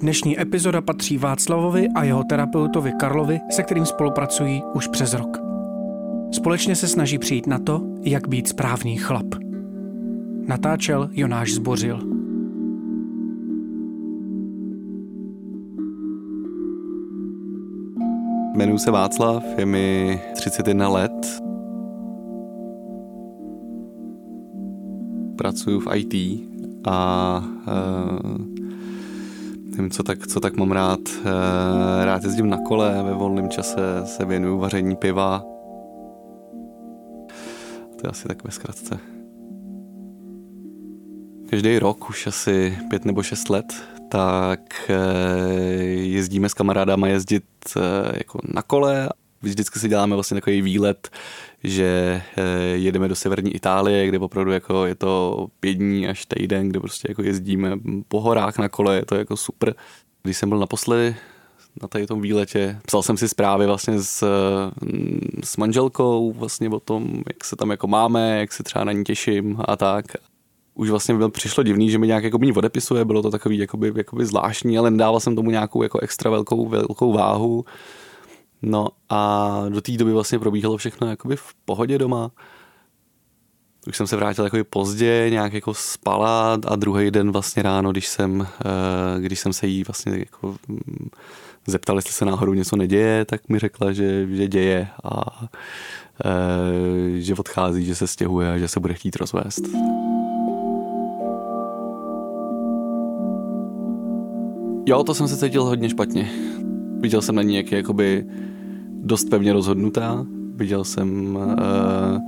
Dnešní epizoda patří Václavovi a jeho terapeutovi Karlovi, se kterým spolupracují už přes rok. Společně se snaží přijít na to, jak být správný chlap. Natáčel Jonáš Zbořil. Jmenuji se Václav, je mi 31 let. Pracuji v IT a uh, nevím, co tak, co tak mám rád. Uh, rád jezdím na kole, ve volném čase se věnuju vaření piva. To je asi tak ve zkratce. Každý rok, už asi pět nebo šest let, tak jezdíme s kamarádama jezdit jako na kole. Vždycky si děláme vlastně takový výlet, že jedeme do severní Itálie, kde opravdu jako je to pět dní až týden, kde prostě jako jezdíme po horách na kole, je to jako super. Když jsem byl naposledy na tady tom výletě. Psal jsem si zprávy vlastně s, s manželkou vlastně o tom, jak se tam jako máme, jak se třeba na ní těším a tak už vlastně byl, přišlo divný, že mi nějak jako mě odepisuje, bylo to takový jakoby, jakoby zvláštní, ale nedával jsem tomu nějakou jako extra velkou, velkou váhu. No a do té doby vlastně probíhalo všechno jakoby v pohodě doma. Už jsem se vrátil jakoby pozdě, nějak jako spala a druhý den vlastně ráno, když jsem, eh, když jsem se jí vlastně jako mm, zeptal, jestli se náhodou něco neděje, tak mi řekla, že, že děje a eh, že odchází, že se stěhuje a že se bude chtít rozvést. Jo, to jsem se cítil hodně špatně. Viděl jsem na ní, jak je jakoby dost pevně rozhodnutá. Viděl jsem, uh,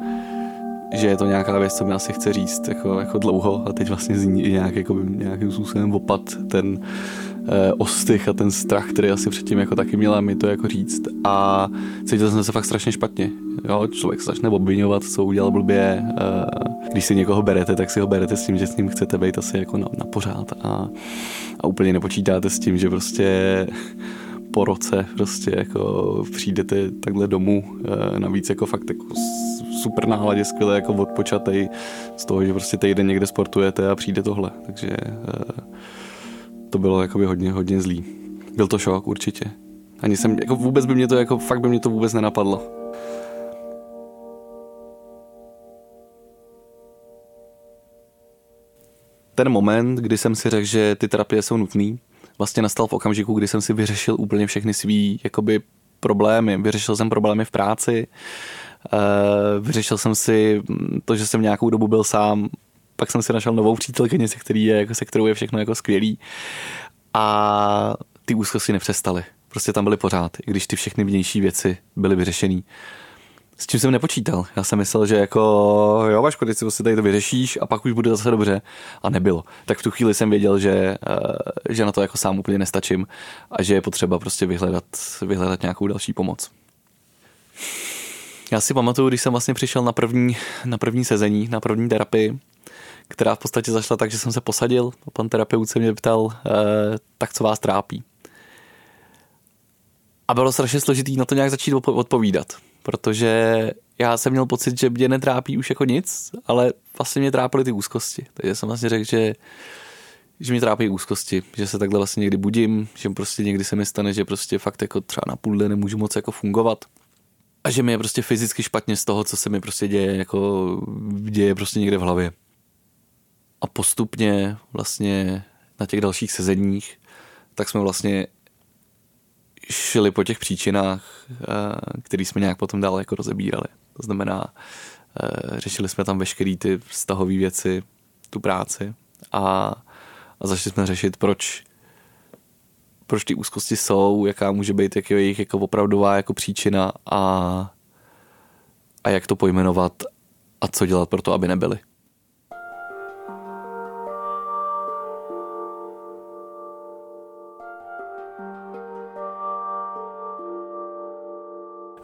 že je to nějaká věc, co mi asi chce říct jako, jako dlouho a teď vlastně z ní nějak, jakoby, nějakým způsobem opad ten uh, ostych a ten strach, který asi předtím jako taky měla mi to jako říct a cítil jsem se fakt strašně špatně. Jo, člověk se začne obvinovat, co udělal blbě. Uh, když si někoho berete, tak si ho berete s tím, že s ním chcete být asi jako na, na pořád a, a úplně nepočítáte s tím, že prostě po roce prostě jako přijdete takhle domů, eh, navíc jako fakt jako super náladě, skvěle jako odpočatej z toho, že prostě týden někde sportujete a přijde tohle, takže eh, to bylo jakoby hodně, hodně zlý. Byl to šok určitě. Ani jsem, jako vůbec by mě to, jako fakt by mě to vůbec nenapadlo. Ten moment, kdy jsem si řekl, že ty terapie jsou nutné, vlastně nastal v okamžiku, kdy jsem si vyřešil úplně všechny svý jakoby problémy. Vyřešil jsem problémy v práci, eh, vyřešil jsem si to, že jsem nějakou dobu byl sám, pak jsem si našel novou přítelkyni, se, který je, jako, se kterou je všechno jako skvělý. A ty úzkosti nepřestaly. Prostě tam byly pořád, i když ty všechny vnější věci byly vyřešené s čím jsem nepočítal. Já jsem myslel, že jako jo, Vaško, teď si prostě tady to vyřešíš a pak už bude zase dobře. A nebylo. Tak v tu chvíli jsem věděl, že, eh, že na to jako sám úplně nestačím a že je potřeba prostě vyhledat, vyhledat nějakou další pomoc. Já si pamatuju, když jsem vlastně přišel na první, na první sezení, na první terapii, která v podstatě zašla tak, že jsem se posadil a pan terapeut se mě ptal, eh, tak co vás trápí. A bylo strašně složitý na to nějak začít odpovídat protože já jsem měl pocit, že mě netrápí už jako nic, ale vlastně mě trápily ty úzkosti. Takže jsem vlastně řekl, že že mě trápí úzkosti, že se takhle vlastně někdy budím, že prostě někdy se mi stane, že prostě fakt jako třeba na půl dne nemůžu moc jako fungovat a že mi je prostě fyzicky špatně z toho, co se mi prostě děje, jako děje prostě někde v hlavě. A postupně vlastně na těch dalších sezeních, tak jsme vlastně šli po těch příčinách, eh, který jsme nějak potom dál jako rozebírali. To znamená, eh, řešili jsme tam veškeré ty vztahové věci, tu práci a, a začali jsme řešit, proč proč ty úzkosti jsou, jaká může být jak je jejich jako opravdová jako příčina a, a jak to pojmenovat a co dělat pro to, aby nebyly.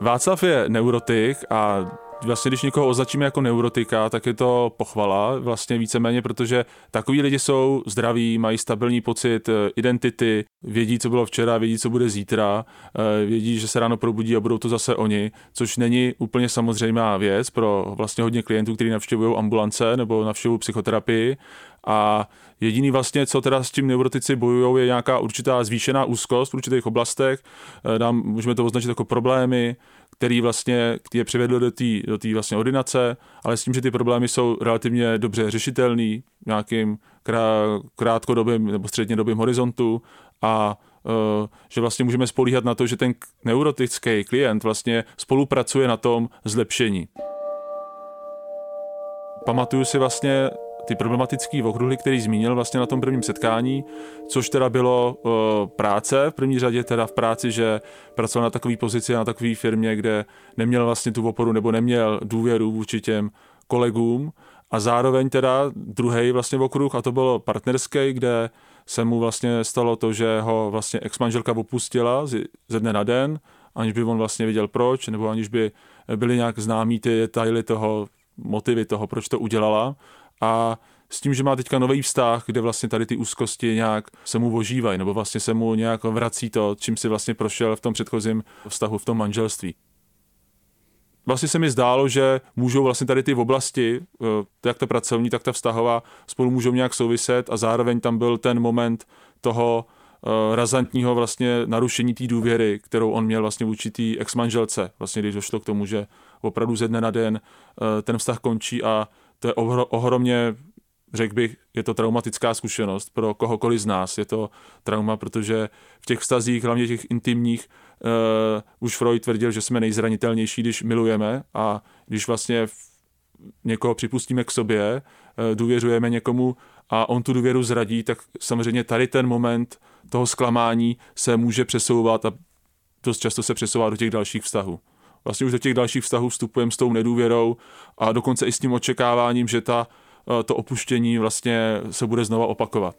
Václav je neurotik a vlastně když někoho označíme jako neurotika, tak je to pochvala vlastně víceméně, protože takový lidi jsou zdraví, mají stabilní pocit eh, identity, vědí, co bylo včera, vědí, co bude zítra, eh, vědí, že se ráno probudí a budou to zase oni, což není úplně samozřejmá věc pro vlastně hodně klientů, kteří navštěvují ambulance nebo navštěvují psychoterapii. A jediný vlastně, co teda s tím neurotici bojují, je nějaká určitá zvýšená úzkost v určitých oblastech, eh, dám, můžeme to označit jako problémy, který vlastně je přivedl do té do vlastně ordinace, ale s tím, že ty problémy jsou relativně dobře řešitelný nějakým krátkodobým nebo střednědobým horizontu a uh, že vlastně můžeme spolíhat na to, že ten neurotický klient vlastně spolupracuje na tom zlepšení. Pamatuju si vlastně ty problematické okruhy, který zmínil vlastně na tom prvním setkání, což teda bylo uh, práce, v první řadě teda v práci, že pracoval na takové pozici, na takové firmě, kde neměl vlastně tu oporu nebo neměl důvěru vůči těm kolegům. A zároveň teda druhý vlastně okruh a to bylo partnerský, kde se mu vlastně stalo to, že ho vlastně ex-manželka opustila ze dne na den, aniž by on vlastně viděl proč, nebo aniž by byly nějak známý ty detaily toho, motivy toho, proč to udělala a s tím, že má teďka nový vztah, kde vlastně tady ty úzkosti nějak se mu ožívají, nebo vlastně se mu nějak vrací to, čím si vlastně prošel v tom předchozím vztahu, v tom manželství. Vlastně se mi zdálo, že můžou vlastně tady ty oblasti, eh, jak ta pracovní, tak ta vztahová, spolu můžou nějak souviset a zároveň tam byl ten moment toho uh, razantního vlastně narušení té důvěry, kterou on měl vlastně vůči té ex-manželce, vlastně když došlo k tomu, že opravdu ze dne na den uh, ten vztah končí a to je ohromně, řekl bych, je to traumatická zkušenost pro kohokoliv z nás. Je to trauma, protože v těch vztazích, hlavně těch intimních, uh, už Freud tvrdil, že jsme nejzranitelnější, když milujeme a když vlastně někoho připustíme k sobě, uh, důvěřujeme někomu a on tu důvěru zradí, tak samozřejmě tady ten moment toho zklamání se může přesouvat a dost často se přesouvá do těch dalších vztahů vlastně už do těch dalších vztahů vstupujeme s tou nedůvěrou a dokonce i s tím očekáváním, že ta, eh, to opuštění vlastně se bude znova opakovat.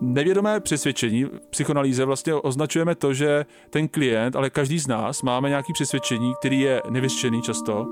Nevědomé přesvědčení v psychoanalýze vlastně označujeme to, že ten klient, ale každý z nás máme nějaký přesvědčení, který je nevyřčený často,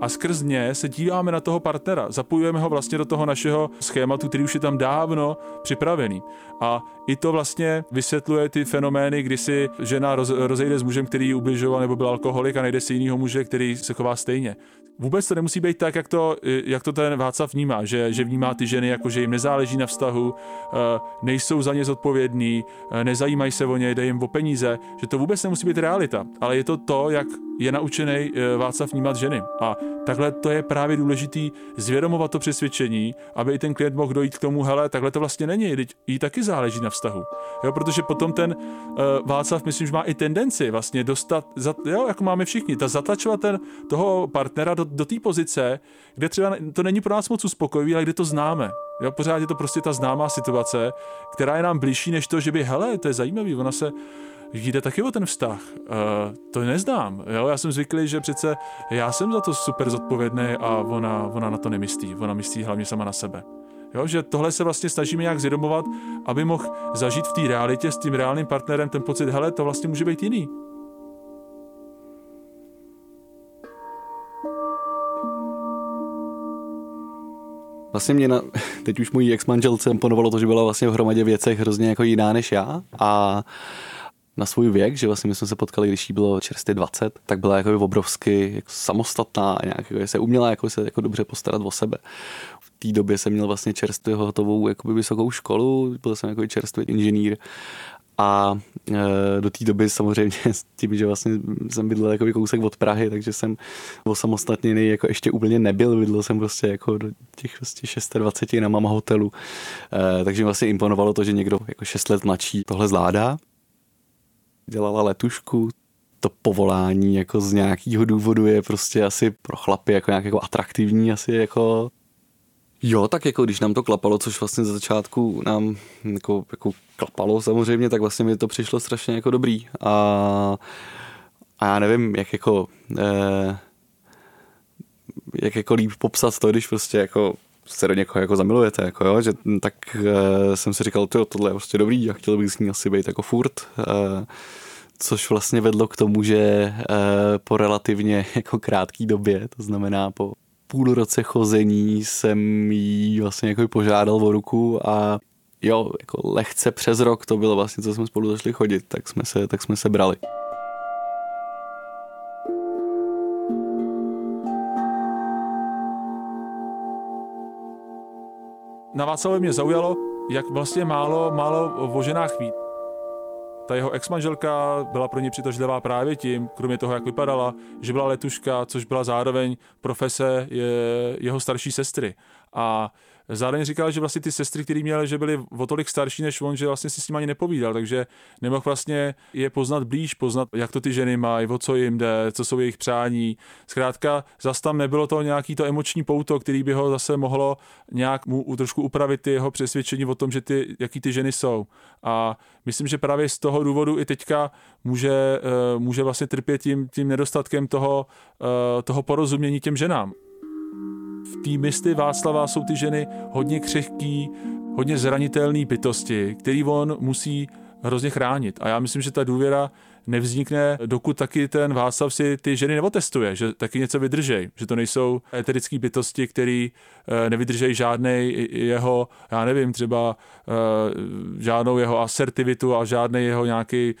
a skrz ně se díváme na toho partnera, zapojujeme ho vlastně do toho našeho schématu, který už je tam dávno připravený. A i to vlastně vysvětluje ty fenomény, kdy si žena roz, rozejde s mužem, který ubližoval nebo byl alkoholik a najde si jinýho muže, který se chová stejně. Vůbec to nemusí být tak, jak to, jak to ten Václav vnímá, že, že vnímá ty ženy jako, že jim nezáleží na vztahu, eh, nejsou za ně zodpovědní, eh, nezajímají se o ně, jde jim o peníze, že to vůbec nemusí být realita, ale je to to, jak je naučený eh, Václav vnímat ženy. A takhle to je právě důležitý zvědomovat to přesvědčení, aby i ten klient mohl dojít k tomu, hele, takhle to vlastně není, jí taky záleží na vztahu. Jo, protože potom ten uh, Václav, myslím, že má i tendenci vlastně dostat, za, jo, jako máme všichni, ta zatlačovat ten, toho partnera do, do té pozice, kde třeba to není pro nás moc uspokojivý, ale kde to známe. Jo, pořád je to prostě ta známá situace, která je nám blížší než to, že by, hele, to je zajímavý, ona se jde taky o ten vztah. Uh, to neznám. Jo? Já jsem zvyklý, že přece já jsem za to super zodpovědný a ona, ona na to nemyslí. Ona myslí hlavně sama na sebe. Jo, že tohle se vlastně snažíme nějak zvědomovat, aby mohl zažít v té realitě s tím reálným partnerem ten pocit, hele, to vlastně může být jiný. Vlastně mě na, teď už mojí ex-manželce imponovalo to, že byla vlastně v hromadě věcech hrozně jako jiná než já a na svůj věk, že vlastně my jsme se potkali, když jí bylo čerstvě 20, tak byla jako obrovsky jako samostatná a nějak jako se uměla jako se jako dobře postarat o sebe. V té době jsem měl vlastně čerstvě hotovou jakoby vysokou školu, byl jsem jako čerstvý inženýr a e, do té doby samozřejmě s tím, že vlastně jsem bydlel jako kousek od Prahy, takže jsem osamostatněný jako ještě úplně nebyl, bydlel jsem prostě jako do těch prostě 26 na mama hotelu, e, takže vlastně imponovalo to, že někdo jako 6 let mladší tohle zvládá. Dělala letušku, to povolání jako z nějakého důvodu je prostě asi pro chlapy jako nějak jako atraktivní, asi jako Jo, tak jako když nám to klapalo, což vlastně za začátku nám jako, jako klapalo samozřejmě, tak vlastně mi to přišlo strašně jako dobrý. A, a já nevím, jak jako eh, jak jako líp popsat to, když prostě jako se do někoho jako zamilujete, jako jo, že tak uh, jsem si říkal, to tohle je prostě dobrý a chtěl bych s ní asi být jako furt. Uh, což vlastně vedlo k tomu, že uh, po relativně jako krátké době, to znamená po půl roce chození jsem jí vlastně jako požádal o ruku a jo, jako lehce přes rok to bylo vlastně, co jsme spolu začali chodit, tak jsme se, tak jsme se brali. Na Václavě mě zaujalo, jak vlastně málo, málo o ženách ví. Ta jeho exmanželka byla pro ně přitažlivá právě tím, kromě toho, jak vypadala, že byla letuška, což byla zároveň profese je, jeho starší sestry. A Zároveň říkal, že vlastně ty sestry, které měl, že byly o tolik starší než on, že vlastně si s ním ani nepovídal, takže nemohl vlastně je poznat blíž, poznat, jak to ty ženy mají, o co jim jde, co jsou jejich přání. Zkrátka, zase tam nebylo to nějaký to emoční pouto, který by ho zase mohlo nějak mu trošku upravit ty jeho přesvědčení o tom, že ty, jaký ty ženy jsou. A myslím, že právě z toho důvodu i teďka může, eh, může vlastně trpět tím, tím nedostatkem toho, eh, toho porozumění těm ženám v té misty Václava jsou ty ženy hodně křehký, hodně zranitelný bytosti, který on musí hrozně chránit. A já myslím, že ta důvěra nevznikne, dokud taky ten Václav si ty ženy neotestuje, že taky něco vydržej, že to nejsou eterické bytosti, které eh, nevydržejí žádný jeho, já nevím, třeba eh, žádnou jeho asertivitu a žádný jeho nějaký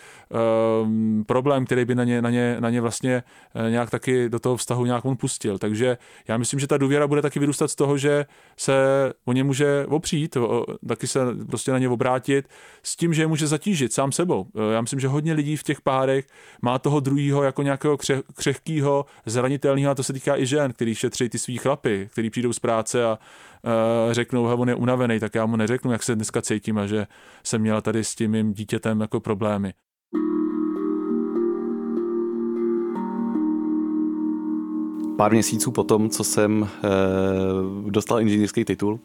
um, problém, který by na ně, na, ně, na ně vlastně nějak taky do toho vztahu nějak on pustil. Takže já myslím, že ta důvěra bude taky vyrůstat z toho, že se o ně může opřít, taky se prostě na ně obrátit s tím, že je může zatížit sám sebou. Já myslím, že hodně lidí v těch párech má toho druhého jako nějakého kře- křehkého, zranitelného, a to se týká i žen, který šetří ty svý chlapy, který přijdou z práce a uh, řeknou, že on je unavený, tak já mu neřeknu, jak se dneska cítím a že jsem měla tady s tím mým dítětem jako problémy. Pár měsíců potom, co jsem uh, dostal inženýrský titul,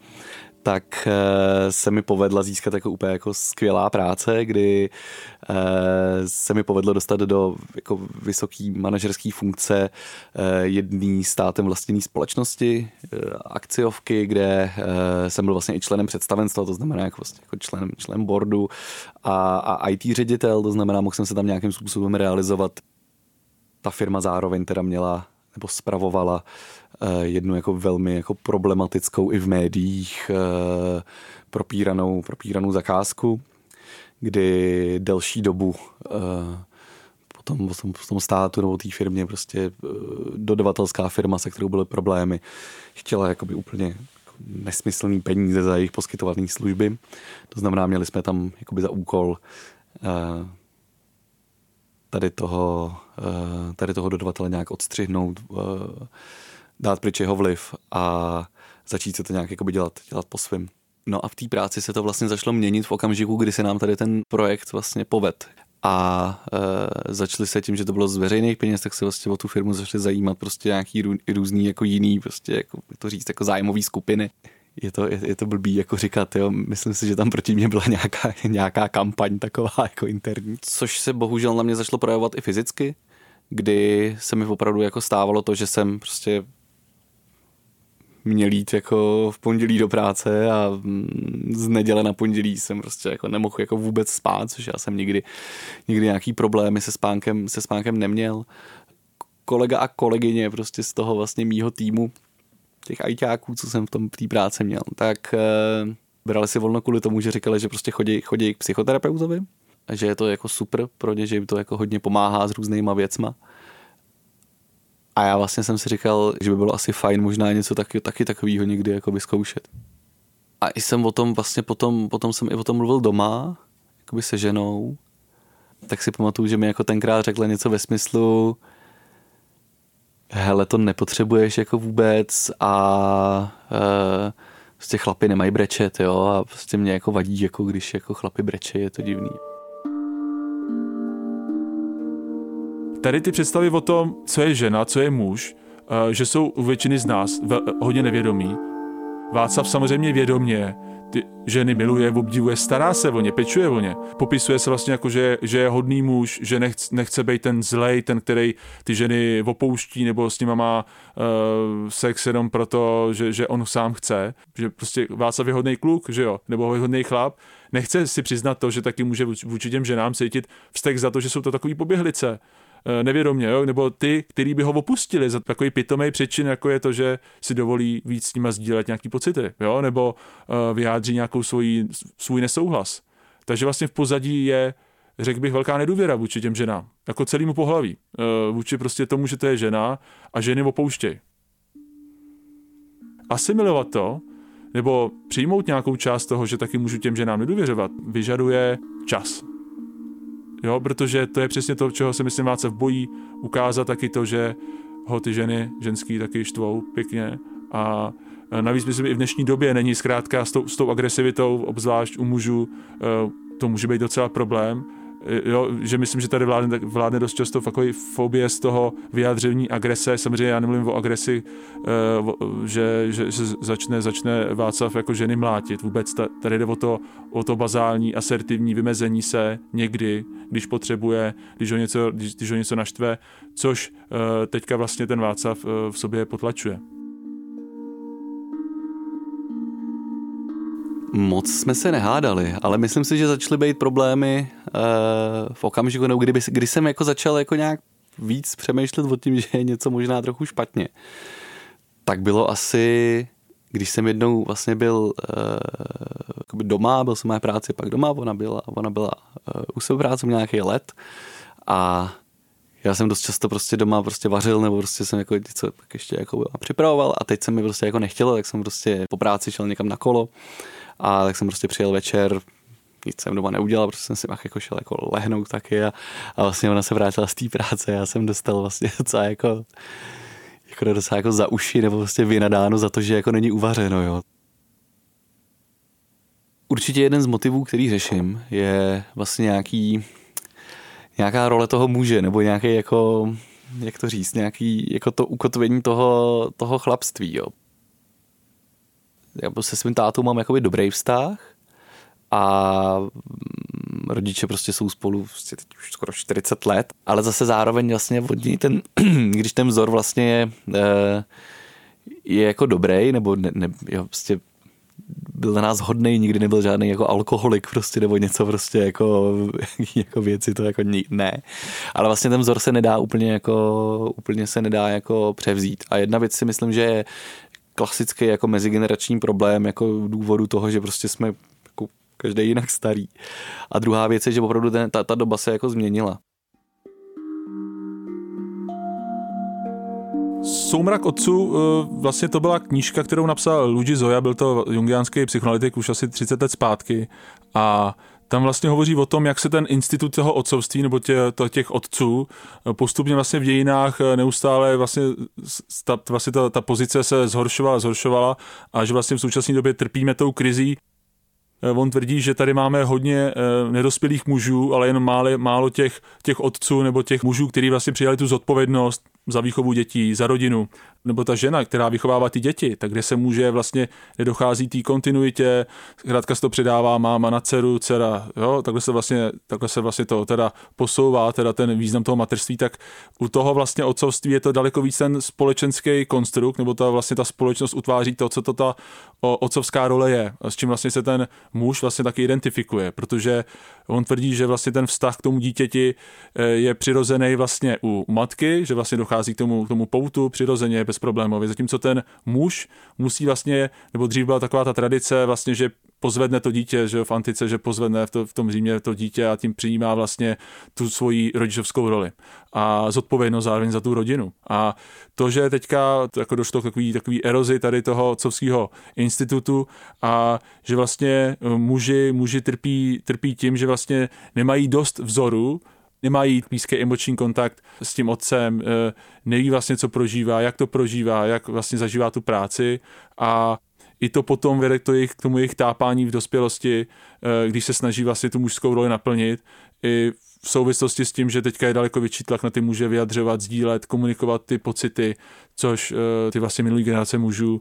tak eh, se mi povedla získat jako úplně jako skvělá práce, kdy eh, se mi povedlo dostat do jako vysoký manažerské funkce eh, jedné státem vlastněné společnosti, akciovky, kde jsem byl vlastně i členem představenstva, to znamená jako, vlastně jako člen, člen boardu a, a IT ředitel, to znamená, mohl jsem se tam nějakým způsobem realizovat. Ta firma zároveň teda měla nebo spravovala jednu jako velmi jako problematickou i v médiích eh, propíranou, propíranou zakázku, kdy delší dobu eh, potom, potom v tom státu nebo té firmě prostě dodavatelská firma, se kterou byly problémy, chtěla jakoby úplně jako nesmyslný peníze za jejich poskytované služby. To znamená, měli jsme tam jakoby za úkol tady toho, tady toho dodavatele nějak odstřihnout, dát pryč jeho vliv a začít se to nějak jakoby dělat, dělat po svým. No a v té práci se to vlastně začalo měnit v okamžiku, kdy se nám tady ten projekt vlastně poved. A e, začali se tím, že to bylo z veřejných peněz, tak se vlastně o tu firmu začali zajímat prostě nějaký rů, různý jako jiný, prostě jako to říct, jako zájmové skupiny. Je to, je, je to blbý jako říkat, jo. Myslím si, že tam proti mě byla nějaká, nějaká kampaň taková jako interní. Což se bohužel na mě začalo projevovat i fyzicky, kdy se mi opravdu jako stávalo to, že jsem prostě měl jít jako v pondělí do práce a mm, z neděle na pondělí jsem prostě jako nemohl jako vůbec spát, což já jsem nikdy, nikdy nějaký problémy se spánkem, se spánkem neměl. Kolega a kolegyně prostě z toho vlastně mýho týmu, těch ajťáků, co jsem v tom té práci měl, tak e, brali si volno kvůli tomu, že říkali, že prostě chodí, chodí k psychoterapeutovi, že je to jako super pro ně, že jim to jako hodně pomáhá s různýma věcma a já vlastně jsem si říkal, že by bylo asi fajn možná něco taky, taky takového někdy jako vyzkoušet. A i jsem o tom vlastně potom, potom jsem i o tom mluvil doma, jakoby se ženou. Tak si pamatuju, že mi jako tenkrát řekla něco ve smyslu, hele, to nepotřebuješ jako vůbec a e, prostě chlapy nemají brečet, jo, a prostě mě jako vadí, jako když jako chlapy breče, je to divný. Tady ty představy o tom, co je žena, co je muž, eh, že jsou u většiny z nás hodně nevědomí. Václav samozřejmě vědomě ty ženy miluje, obdivuje, stará se o ně, pečuje o ně. Popisuje se vlastně jako, že, že je hodný muž, že nechce, nechce být ten zlej, ten, který ty ženy opouští nebo s nima má uh, sex jenom proto, že, že on sám chce. Že prostě Václav je hodný kluk, že jo, nebo hodný chlap. Nechce si přiznat to, že taky může vůči těm ženám cítit vztek za to, že jsou to takový poběhlice nevědomě, jo? nebo ty, který by ho opustili za takový pitomý přečin, jako je to, že si dovolí víc s nima sdílet nějaký pocity, jo? nebo uh, vyjádří nějakou svůj, svůj nesouhlas. Takže vlastně v pozadí je, řekl bych, velká nedůvěra vůči těm ženám, jako celému pohlaví, uh, vůči prostě tomu, že to je žena a ženy opouštějí. Asimilovat to, nebo přijmout nějakou část toho, že taky můžu těm ženám nedůvěřovat, vyžaduje čas. Jo, protože to je přesně to, čeho se myslím Václav bojí, ukázat taky to, že ho ty ženy ženský taky štvou pěkně a navíc myslím, i v dnešní době není zkrátka s tou, s tou agresivitou, obzvlášť u mužů, eh, to může být docela problém, jo, že myslím, že tady vládne, vládne dost často takový fobie z toho vyjádření agrese. Samozřejmě já nemluvím o agresi, že, že, že začne, začne Václav jako ženy mlátit. Vůbec tady jde o to, o to bazální, asertivní vymezení se někdy, když potřebuje, když ho něco, když, když ho něco naštve, což eh, teďka vlastně ten Václav eh, v sobě potlačuje. Moc jsme se nehádali, ale myslím si, že začaly být problémy uh, v okamžiku, nebo kdyby, kdy jsem jako začal jako nějak víc přemýšlet o tím, že je něco možná trochu špatně. Tak bylo asi, když jsem jednou vlastně byl uh, doma, byl jsem mé práci pak doma, ona byla, ona byla uh, u sebe práce nějaký let a já jsem dost často prostě doma prostě vařil nebo prostě jsem jako něco tak ještě jako připravoval a teď se mi prostě jako nechtělo, tak jsem prostě po práci šel někam na kolo a tak jsem prostě přijel večer, nic jsem doma neudělal, protože jsem si pak jako šel jako lehnout taky a, a vlastně ona se vrátila z té práce já jsem dostal vlastně docela jako jako docela jako za uši nebo prostě vynadáno za to, že jako není uvařeno, jo. Určitě jeden z motivů, který řeším, je vlastně nějaký, nějaká role toho muže, nebo nějaký jako, jak to říct, nějaký jako to ukotvení toho, toho chlapství, jo já se svým tátou mám jakoby dobrý vztah a rodiče prostě jsou spolu prostě teď už skoro 40 let, ale zase zároveň vlastně od něj ten, když ten vzor vlastně je, eh, je jako dobrý, nebo ne, ne, jo, prostě byl na nás hodný, nikdy nebyl žádný jako alkoholik prostě, nebo něco prostě jako, jako věci, to jako ne. Ale vlastně ten vzor se nedá úplně jako, úplně se nedá jako převzít. A jedna věc si myslím, že je klasický jako mezigenerační problém jako důvodu toho, že prostě jsme každý jinak starý. A druhá věc je, že opravdu ten, ta, ta doba se jako změnila. Soumrak otců, eh, vlastně to byla knížka, kterou napsal Luigi Zoya, byl to jungiánský psychoanalytik už asi 30 let zpátky a tam vlastně hovoří o tom, jak se ten institut toho otcovství nebo tě, těch otců eh, postupně vlastně v dějinách eh, neustále vlastně, ta, vlastně ta, ta pozice se zhoršovala, zhoršovala a že vlastně v současné době trpíme tou krizí. Eh, on tvrdí, že tady máme hodně nedospělých mužů, ale jen málo, málo těch, těch otců nebo těch mužů, kteří vlastně přijali tu zodpovědnost za výchovu dětí, za rodinu, nebo ta žena, která vychovává ty děti, tak kde se může vlastně, nedochází té kontinuitě, zkrátka se to předává máma na dceru, dcera, jo, takhle se vlastně, takhle se vlastně to teda posouvá, teda ten význam toho materství, tak u toho vlastně otcovství je to daleko víc ten společenský konstrukt, nebo ta vlastně ta společnost utváří to, co to ta otcovská role je, s čím vlastně se ten muž vlastně taky identifikuje, protože on tvrdí, že vlastně ten vztah k tomu dítěti eh, je přirozený vlastně u matky, že vlastně dochází k tomu, k tomu poutu přirozeně, bezproblémově. Zatímco ten muž musí vlastně, nebo dřív byla taková ta tradice vlastně, že pozvedne to dítě, že v antice, že pozvedne v, to, v tom Římě to dítě a tím přijímá vlastně tu svoji rodičovskou roli a zodpovědnost zároveň za tu rodinu. A to, že teďka jako došlo k takový, takový erozi tady toho otcovského institutu a že vlastně muži, muži trpí, trpí tím, že vlastně nemají dost vzoru, nemají blízký emoční kontakt s tím otcem, eh, neví vlastně, co prožívá, jak to prožívá, jak vlastně zažívá tu práci a i to potom vede k, to jejich, k tomu jejich tápání v dospělosti, eh, když se snaží vlastně tu mužskou roli naplnit, i v souvislosti s tím, že teďka je daleko větší tlak na ty muže vyjadřovat, sdílet, komunikovat ty pocity, což eh, ty vlastně minulý generace mužů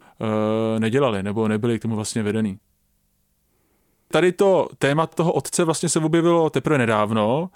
nedělali nebo nebyli k tomu vlastně vedený. Tady to téma toho otce vlastně se objevilo teprve nedávno.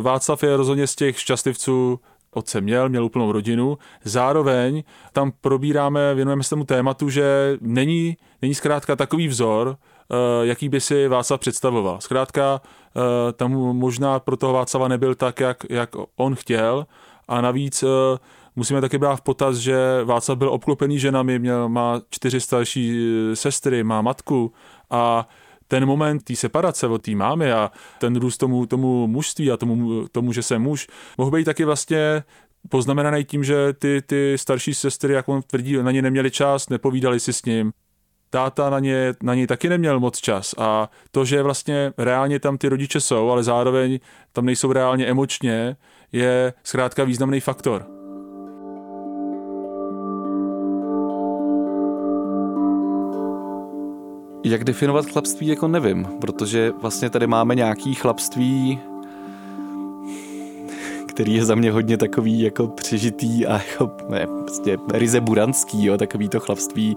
Václav je rozhodně z těch šťastlivců, otce měl, měl úplnou rodinu. Zároveň tam probíráme, věnujeme se tomu tématu, že není, není zkrátka takový vzor, eh, jaký by si Václav představoval. Zkrátka eh, tam možná pro toho Václava nebyl tak, jak, jak on chtěl a navíc eh, musíme taky brát v potaz, že Václav byl obklopený ženami, měl, má čtyři starší sestry, má matku a ten moment té separace od té mámy a ten růst tomu, tomu mužství a tomu, tomu, že jsem muž, mohl být taky vlastně poznamenaný tím, že ty, ty starší sestry, jak on tvrdí, na ně neměli čas, nepovídali si s ním. Táta na ně, na něj taky neměl moc čas a to, že vlastně reálně tam ty rodiče jsou, ale zároveň tam nejsou reálně emočně, je zkrátka významný faktor. Jak definovat chlapství, jako nevím, protože vlastně tady máme nějaký chlapství, který je za mě hodně takový jako přežitý a jako ne, prostě ryze buranský, jo, takový to chlapství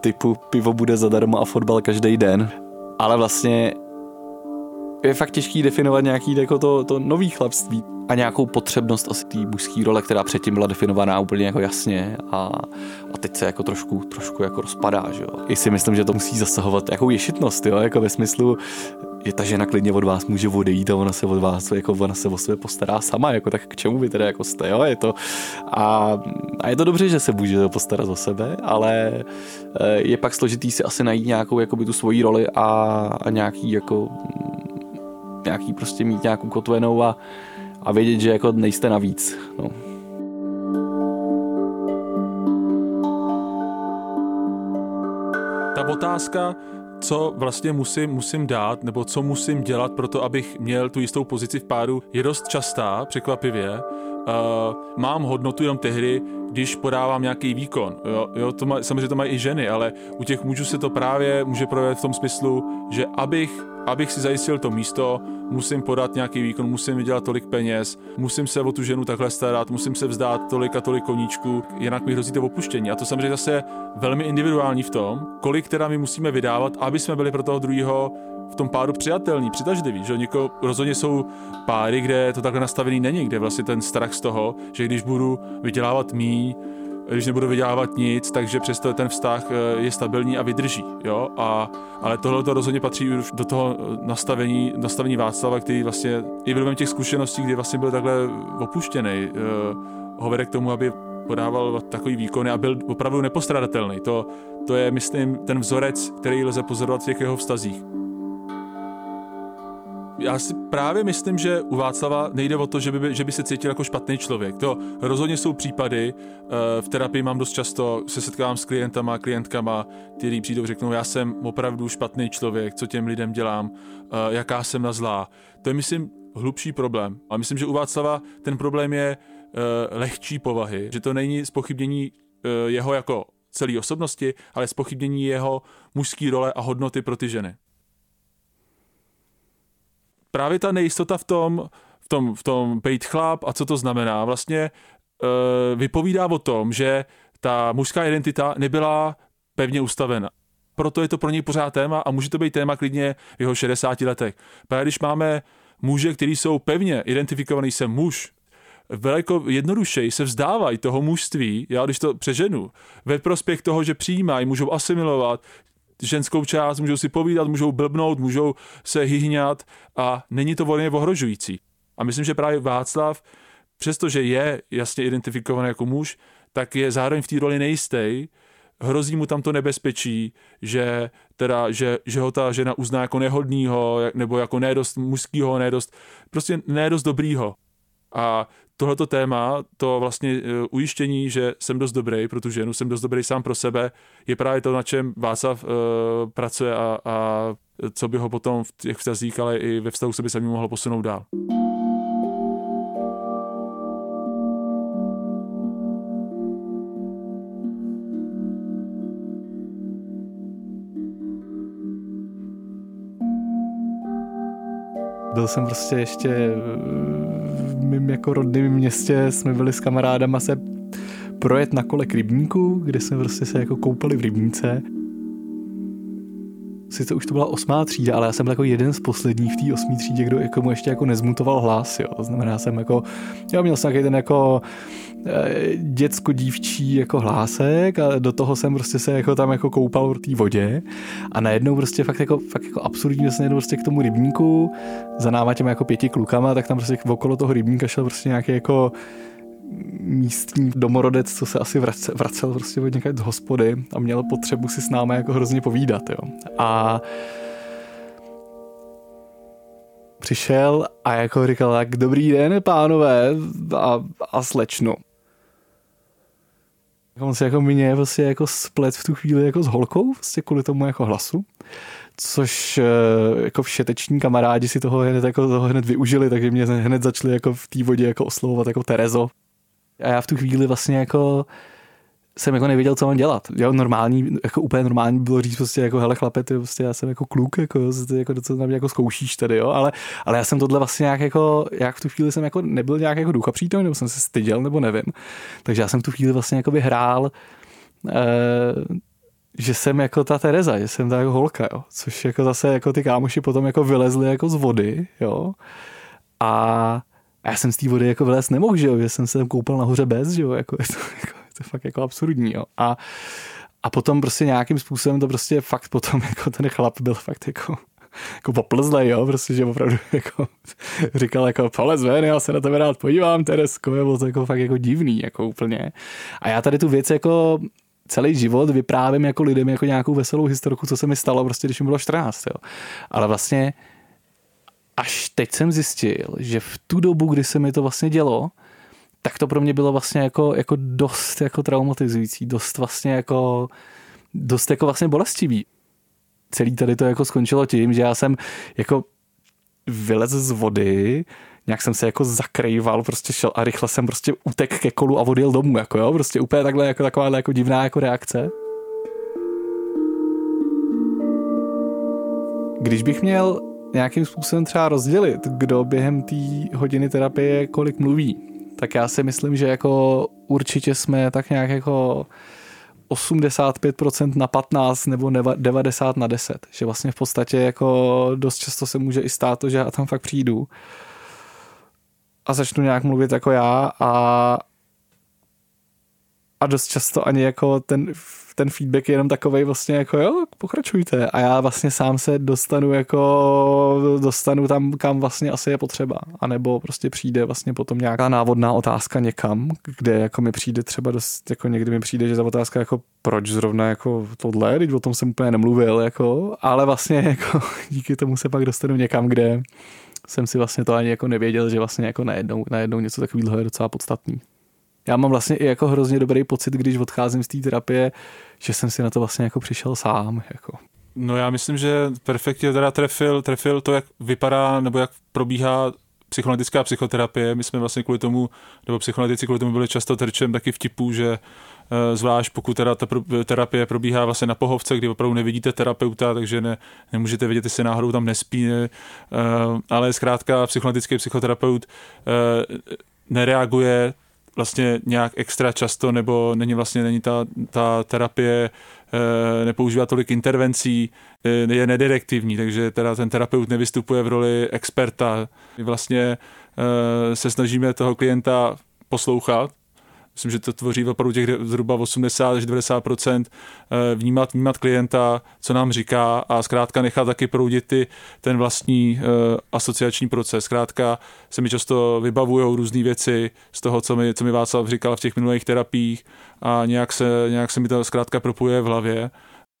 typu pivo bude zadarmo a fotbal každý den. Ale vlastně je fakt těžký definovat nějaký jako to, to nový chlapství a nějakou potřebnost asi té mužské role, která předtím byla definovaná úplně jako jasně a, a teď se jako trošku, trošku jako rozpadá, že jo. I si myslím, že to musí zasahovat jako ješitnost, jo, jako ve smyslu, že ta žena klidně od vás může odejít a ona se od vás, jako ona se o sebe postará sama, jako tak k čemu vy teda jako jste, jo, je to a, a je to dobře, že se může postarat o sebe, ale eh, je pak složitý si asi najít nějakou jakoby tu svoji roli a, a nějaký jako nějaký prostě mít nějakou kotvenou a, a vědět, že jako nejste navíc. No. Ta otázka, co vlastně musím, musím dát, nebo co musím dělat pro to, abych měl tu jistou pozici v páru, je dost častá, překvapivě. Uh, mám hodnotu jenom tehdy, když podávám nějaký výkon. Jo, jo to má, samozřejmě to mají i ženy, ale u těch mužů se to právě může projevit v tom smyslu, že abych abych si zajistil to místo, musím podat nějaký výkon, musím vydělat tolik peněz, musím se o tu ženu takhle starat, musím se vzdát tolik a tolik koníčků, jinak mi hrozí to opuštění. A to samozřejmě zase velmi individuální v tom, kolik teda my musíme vydávat, aby jsme byli pro toho druhého v tom páru přijatelný, přitažlivý, že někoho, rozhodně jsou páry, kde to takhle nastavený není, kde vlastně ten strach z toho, že když budu vydělávat míň, když nebudu vydělávat nic, takže přesto ten vztah eh, je stabilní a vydrží. Jo? A, ale tohle to rozhodně patří už do toho eh, nastavení, nastavení Václava, který vlastně i vlivem těch zkušeností, kdy vlastně byl takhle opuštěný, eh, ho vede k tomu, aby podával takový výkony a byl opravdu nepostradatelný. To, to je, myslím, ten vzorec, který lze pozorovat v těch jeho vztazích já si právě myslím, že u Václava nejde o to, že by, že by se cítil jako špatný člověk. To rozhodně jsou případy, eh, v terapii mám dost často, se setkávám s klientama, klientkama, kteří přijdou řeknou, já jsem opravdu špatný člověk, co těm lidem dělám, eh, jaká jsem na zlá. To je, myslím, hlubší problém. A myslím, že u Václava ten problém je eh, lehčí povahy, že to není spochybnění jeho jako celé osobnosti, ale spochybnění jeho mužské role a hodnoty pro ty ženy právě ta nejistota v tom, v tom, v tom být chlap a co to znamená, vlastně uh, vypovídá o tom, že ta mužská identita nebyla pevně ustavena. Proto je to pro něj pořád téma a může to být téma klidně v jeho 60 letech. Právě když máme muže, kteří jsou pevně identifikovaný jsem muž, velko jednodušeji se vzdávají toho mužství, já když to přeženu, ve prospěch toho, že přijímají, můžou asimilovat, ženskou část, můžou si povídat, můžou blbnout, můžou se hyhňat a není to volně ohrožující. A myslím, že právě Václav, přestože je jasně identifikovaný jako muž, tak je zároveň v té roli nejistý, hrozí mu tam to nebezpečí, že, teda, že, že ho ta žena uzná jako nehodnýho, nebo jako nedost mužskýho, nedost, prostě nedost dobrýho. A tohleto téma, to vlastně e, ujištění, že jsem dost dobrý pro tu ženu, jsem dost dobrý sám pro sebe, je právě to, na čem Václav uh, pracuje a, a co by ho potom v těch vztazích, ale i ve vztahu se by se mohlo posunout dál. Byl jsem prostě ještě v mým jako rodném městě, jsme byli s kamarádama se projet na kole k rybníku, kde jsme prostě se jako koupali v rybníce. Sice už to byla osmá třída, ale já jsem jako jeden z posledních v té osmé třídě, kdo jako mu ještě jako nezmutoval hlas, jo. To znamená, jsem jako, já měl jsem nějaký ten jako e, děcko-dívčí jako hlásek a do toho jsem prostě se jako tam jako koupal v té vodě a najednou prostě fakt jako, fakt jako absurdní vlastně prostě k tomu rybníku za náma těma jako pěti klukama, tak tam prostě okolo toho rybníka šel prostě nějaký jako místní domorodec, co se asi vracel, vracel prostě od někde z hospody a měl potřebu si s námi jako hrozně povídat. Jo. A přišel a jako říkal tak dobrý den, pánové a, a slečno. On se jako mě vlastně jako splet v tu chvíli jako s holkou, vlastně kvůli tomu jako hlasu což eh, jako všeteční kamarádi si toho hned, jako, toho hned využili, takže mě hned začali jako v té vodě jako oslovovat jako Terezo. A já v tu chvíli vlastně jako jsem jako nevěděl, co mám dělat. Jo, normální, jako úplně normální bylo říct prostě jako hele chlape, ty prostě já jsem jako kluk, jako, ty jako docela na mě jako zkoušíš tady, jo, ale, ale já jsem tohle vlastně nějak jako, jak v tu chvíli jsem jako nebyl nějak jako ducha přítomný, nebo jsem se styděl, nebo nevím. Takže já jsem v tu chvíli vlastně jako vyhrál eh, že jsem jako ta Tereza, že jsem ta jako holka, jo. Což jako zase jako ty kámoši potom jako vylezli jako z vody, jo. A a já jsem z té vody jako vylez nemohl, že jo, že jsem se tam koupal nahoře bez, že jo, jako je to, jako, je to fakt jako absurdní, jo. A, a potom prostě nějakým způsobem to prostě fakt potom jako ten chlap byl fakt jako jako poplzlej, jo, prostě, že opravdu jako říkal jako palec ven, já se na tebe rád podívám, Teresko, bylo to jako fakt jako divný, jako úplně. A já tady tu věc jako celý život vyprávím jako lidem jako nějakou veselou historku, co se mi stalo prostě, když mi bylo 14, jo. Ale vlastně až teď jsem zjistil, že v tu dobu, kdy se mi to vlastně dělo, tak to pro mě bylo vlastně jako, jako dost jako traumatizující, dost vlastně jako dost jako vlastně bolestivý. Celý tady to jako skončilo tím, že já jsem jako vylez z vody, nějak jsem se jako zakrýval, prostě šel a rychle jsem prostě utek ke kolu a odjel domů, jako jo, prostě úplně takhle jako taková jako divná jako reakce. Když bych měl nějakým způsobem třeba rozdělit, kdo během té hodiny terapie kolik mluví, tak já si myslím, že jako určitě jsme tak nějak jako 85% na 15 nebo 90 na 10. Že vlastně v podstatě jako dost často se může i stát to, že já tam fakt přijdu a začnu nějak mluvit jako já a a dost často ani jako ten ten feedback je jenom takový vlastně jako jo, pokračujte. A já vlastně sám se dostanu jako dostanu tam, kam vlastně asi je potřeba. A nebo prostě přijde vlastně potom nějaká návodná otázka někam, kde jako mi přijde třeba dost, jako někdy mi přijde, že ta otázka jako proč zrovna jako tohle, když o tom jsem úplně nemluvil, jako, ale vlastně jako díky tomu se pak dostanu někam, kde jsem si vlastně to ani jako nevěděl, že vlastně jako najednou, najednou něco takového je docela podstatný já mám vlastně i jako hrozně dobrý pocit, když odcházím z té terapie, že jsem si na to vlastně jako přišel sám. Jako. No já myslím, že perfektně teda trefil, trefil to, jak vypadá nebo jak probíhá psychoanalytická psychoterapie. My jsme vlastně kvůli tomu, nebo psychoanalytici kvůli tomu byli často terčem taky vtipů, že eh, zvlášť pokud teda ta terapie probíhá vlastně na pohovce, kdy opravdu nevidíte terapeuta, takže ne, nemůžete vědět, jestli náhodou tam nespí, ne, eh, ale zkrátka psychoanalytický psychoterapeut eh, nereaguje vlastně nějak extra často, nebo není vlastně není ta, ta terapie e, nepoužívá tolik intervencí, e, je nedirektivní, takže teda ten terapeut nevystupuje v roli experta. My vlastně e, se snažíme toho klienta poslouchat, myslím, že to tvoří opravdu těch zhruba 80 až 90% vnímat, vnímat klienta, co nám říká a zkrátka nechat taky proudit ty, ten vlastní uh, asociační proces. Zkrátka se mi často vybavují různé věci z toho, co mi, co mi Václav říkal v těch minulých terapiích a nějak se, nějak se mi to zkrátka propuje v hlavě.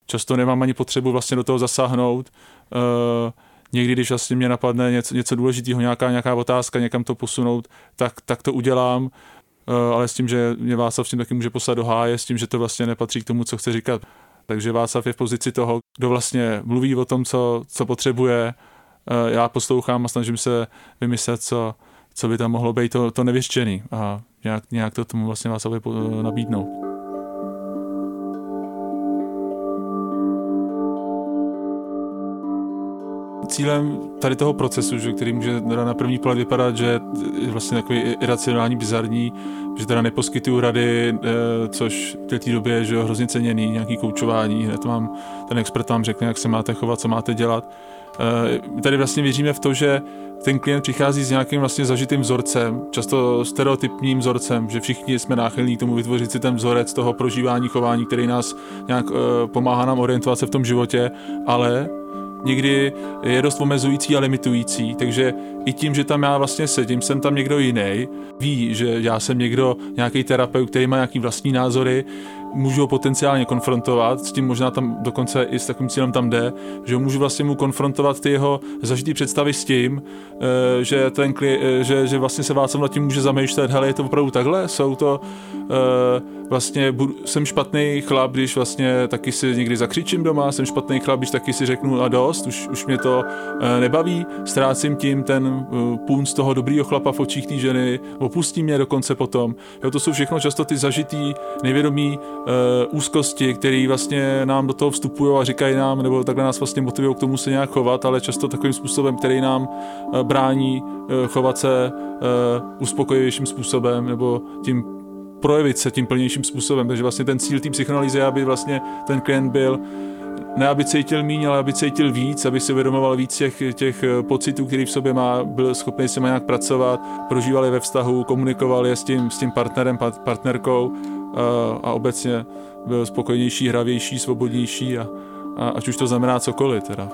Často nemám ani potřebu vlastně do toho zasáhnout. Uh, někdy, když vlastně mě napadne něco, něco důležitého, nějaká, nějaká otázka, někam to posunout, tak, tak to udělám. Eh, ale s tím, že mě Václav s tím taky může poslat do háje, s tím, že to vlastně nepatří k tomu, co chce říkat. Takže Václav je v pozici toho, kdo vlastně mluví o tom, co, co potřebuje. Eh, já poslouchám a snažím se vymyslet, co, co by tam mohlo být to, to nevěštěný a nějak, nějak to tomu vlastně Václavovi nabídnout. Cílem tady toho procesu, že, který může na první pohled vypadat, že je vlastně takový iracionální, bizarní, že teda neposkytuju rady, eh, což v té době že hrozně ceněný, nějaký koučování, hned vám, ten expert vám řekne, jak se máte chovat, co máte dělat. Eh, tady vlastně věříme v to, že ten klient přichází s nějakým vlastně zažitým vzorcem, často stereotypním vzorcem, že všichni jsme náchylní k tomu vytvořit si ten vzorec toho prožívání, chování, který nás nějak uh, pomáhá nám orientovat se v tom životě, ale někdy je dost omezující a limitující, takže i tím, že tam já vlastně sedím, jsem tam někdo jiný, ví, že já jsem někdo, nějaký terapeut, který má nějaký vlastní názory, můžu ho potenciálně konfrontovat, s tím možná tam dokonce i s takovým cílem tam jde, že můžu vlastně mu konfrontovat ty jeho zažitý představy s tím, eh, že, ten, eh, že, že vlastně se Václav nad tím může zamýšlet, hele, je to opravdu takhle, jsou to eh, vlastně, jsem špatný chlap, když vlastně taky si někdy zakřičím doma, jsem špatný chlap, když taky si řeknu a dost, už, už mě to nebaví, ztrácím tím ten půn z toho dobrýho chlapa v očích té ženy, opustí mě dokonce potom. Jo, to jsou všechno často ty zažitý, nevědomí uh, úzkosti, které vlastně nám do toho vstupují a říkají nám, nebo takhle nás vlastně motivují k tomu se nějak chovat, ale často takovým způsobem, který nám uh, brání uh, chovat se uh, uspokojivějším způsobem, nebo tím projevit se tím plnějším způsobem. Takže vlastně ten cíl té psychoanalýzy je, aby vlastně ten klient byl ne aby cítil méně, ale aby cítil víc, aby si uvědomoval víc těch, těch pocitů, který v sobě má, byl schopný se má nějak pracovat, prožívali ve vztahu, komunikovali s tím, s tím partnerem, partnerkou a obecně byl spokojenější, hravější, svobodnější a, a ať už to znamená cokoliv teda.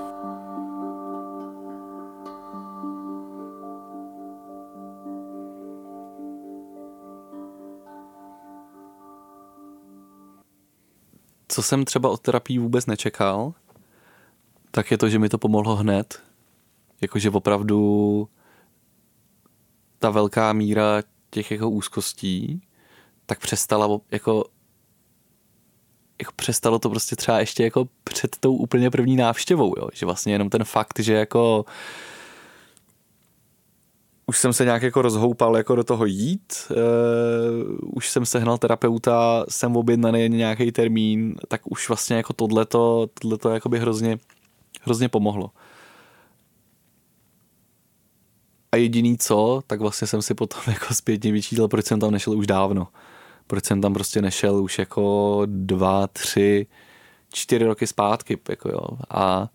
Co jsem třeba od terapii vůbec nečekal, tak je to, že mi to pomohlo hned. Jakože opravdu ta velká míra těch jeho úzkostí tak přestala jako jako přestalo to prostě třeba ještě jako před tou úplně první návštěvou, jo? že vlastně jenom ten fakt, že jako už jsem se nějak jako rozhoupal jako do toho jít, uh, už jsem sehnal terapeuta, jsem objednaný nějaký termín, tak už vlastně jako tohleto, tohleto jako by hrozně, hrozně pomohlo. A jediný co, tak vlastně jsem si potom jako zpětně vyčítal, proč jsem tam nešel už dávno proč jsem tam prostě nešel už jako dva, tři, čtyři roky zpátky, jako jo. A,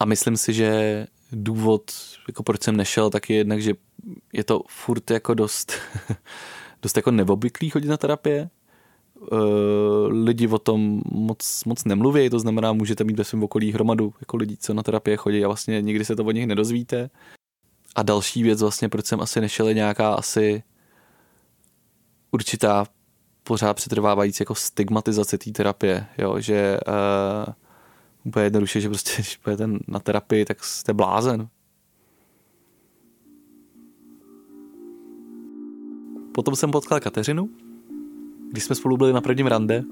a myslím si, že důvod, jako proč jsem nešel, tak je jednak, že je to furt jako dost, dost jako neobvyklý chodit na terapie. E, lidi o tom moc, moc nemluví, to znamená, můžete mít ve svém okolí hromadu jako lidí, co na terapie chodí a vlastně nikdy se to od nich nedozvíte. A další věc vlastně, proč jsem asi nešel, je nějaká asi určitá pořád přetrvávající jako stigmatizace té terapie, jo, že uh, úplně jednoduše, že prostě když půjdete na terapii, tak jste blázen. Potom jsem potkal Kateřinu, když jsme spolu byli na prvním rande,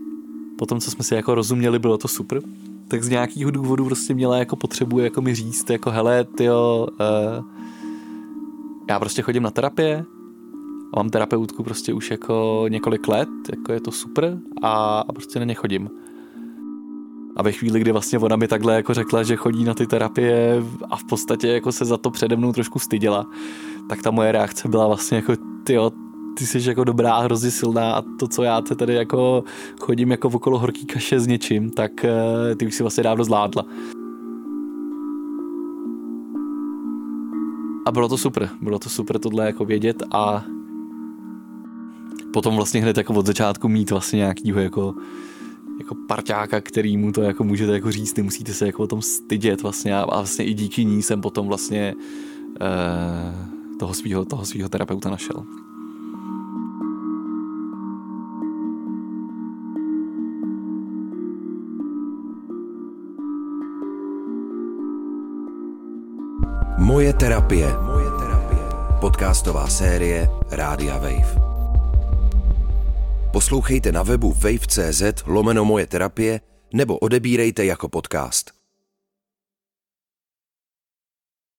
potom, co jsme si jako rozuměli, bylo to super, tak z nějakého důvodu prostě měla jako potřebu jako mi říct, jako hele, tyjo, uh, já prostě chodím na terapie, mám terapeutku prostě už jako několik let, jako je to super a, a prostě na ně chodím. A ve chvíli, kdy vlastně ona mi takhle jako řekla, že chodí na ty terapie a v podstatě jako se za to přede mnou trošku styděla, tak ta moje reakce byla vlastně jako ty ty jsi jako dobrá a hrozně silná a to, co já te tady jako chodím jako okolo horký kaše s něčím, tak eh, ty už si vlastně dávno zvládla. A bylo to super, bylo to super tohle jako vědět a potom vlastně hned jako od začátku mít vlastně nějakýho jako jako parťáka, který mu to jako můžete jako říct, nemusíte se jako o tom stydět vlastně a, vlastně i díky ní jsem potom vlastně eh, toho svého toho svýho terapeuta našel. Moje terapie. Moje terapie. Podcastová série Rádia Wave. Poslouchejte na webu wave.cz lomeno moje terapie nebo odebírejte jako podcast.